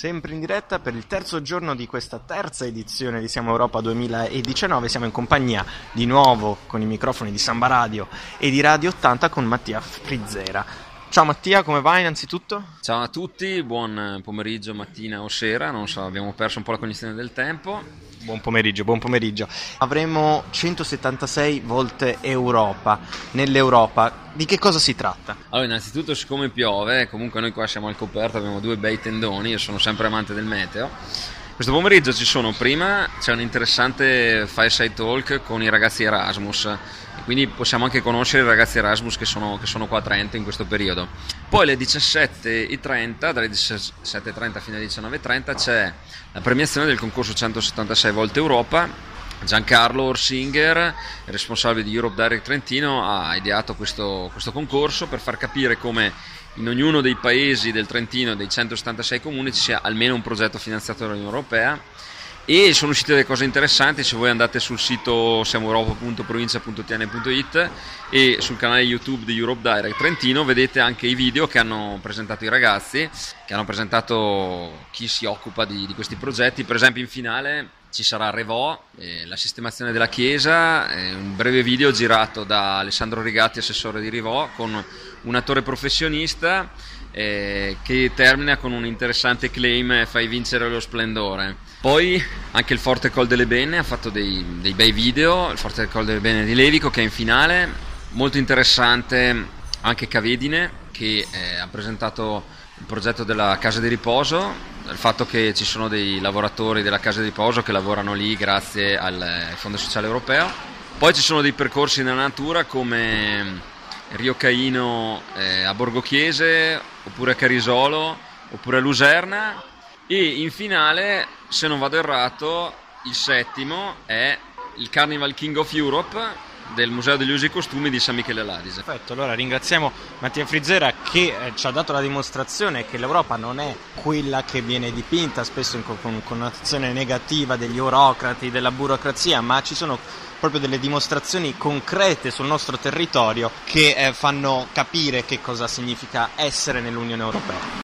Sempre in diretta per il terzo giorno di questa terza edizione di Siamo Europa 2019. Siamo in compagnia di nuovo con i microfoni di Samba Radio e di Radio 80 con Mattia Frizzera. Ciao Mattia, come va innanzitutto? Ciao a tutti, buon pomeriggio, mattina o sera, non so, abbiamo perso un po' la cognizione del tempo. Buon pomeriggio, buon pomeriggio. Avremo 176 volte Europa. Nell'Europa di che cosa si tratta? Allora, innanzitutto, siccome piove, comunque noi qua siamo al coperto, abbiamo due bei tendoni, io sono sempre amante del meteo. Questo pomeriggio ci sono prima, c'è un interessante fireside talk con i ragazzi Erasmus quindi possiamo anche conoscere i ragazzi Erasmus che sono, che sono qua a Trento in questo periodo. Poi alle 17.30, dalle 17.30 fino alle 19.30 c'è la premiazione del concorso 176 volte Europa Giancarlo Orsinger, responsabile di Europe Direct Trentino, ha ideato questo, questo, concorso per far capire come in ognuno dei paesi del Trentino, dei 176 comuni, ci sia almeno un progetto finanziato dall'Unione Europea. E sono uscite delle cose interessanti se voi andate sul sito siamoeuropa.provincia.tn.it e sul canale YouTube di Europe Direct Trentino vedete anche i video che hanno presentato i ragazzi che hanno presentato chi si occupa di, di questi progetti. Per esempio in finale ci sarà Revò, eh, la sistemazione della chiesa, eh, un breve video girato da Alessandro Rigatti, assessore di Rivò, con un attore professionista eh, che termina con un interessante claim fai vincere lo splendore. Poi anche il Forte Col delle Bene ha fatto dei, dei bei video, il Forte Col delle Bene di Levico che è in finale, molto interessante anche Cavedine che eh, ha presentato il progetto della casa di riposo, il fatto che ci sono dei lavoratori della casa di riposo che lavorano lì grazie al Fondo Sociale Europeo. Poi ci sono dei percorsi nella natura come Rio Caino eh, a Borgo Chiese, oppure a Carisolo, oppure a Luserna. E in finale, se non vado errato, il settimo è il Carnival King of Europe del Museo degli Usi e Costumi di San Michele Ladise. Perfetto, allora ringraziamo Mattia Frizzera che eh, ci ha dato la dimostrazione che l'Europa non è quella che viene dipinta spesso in, con connotazione negativa degli eurocrati, della burocrazia, ma ci sono proprio delle dimostrazioni concrete sul nostro territorio che eh, fanno capire che cosa significa essere nell'Unione Europea.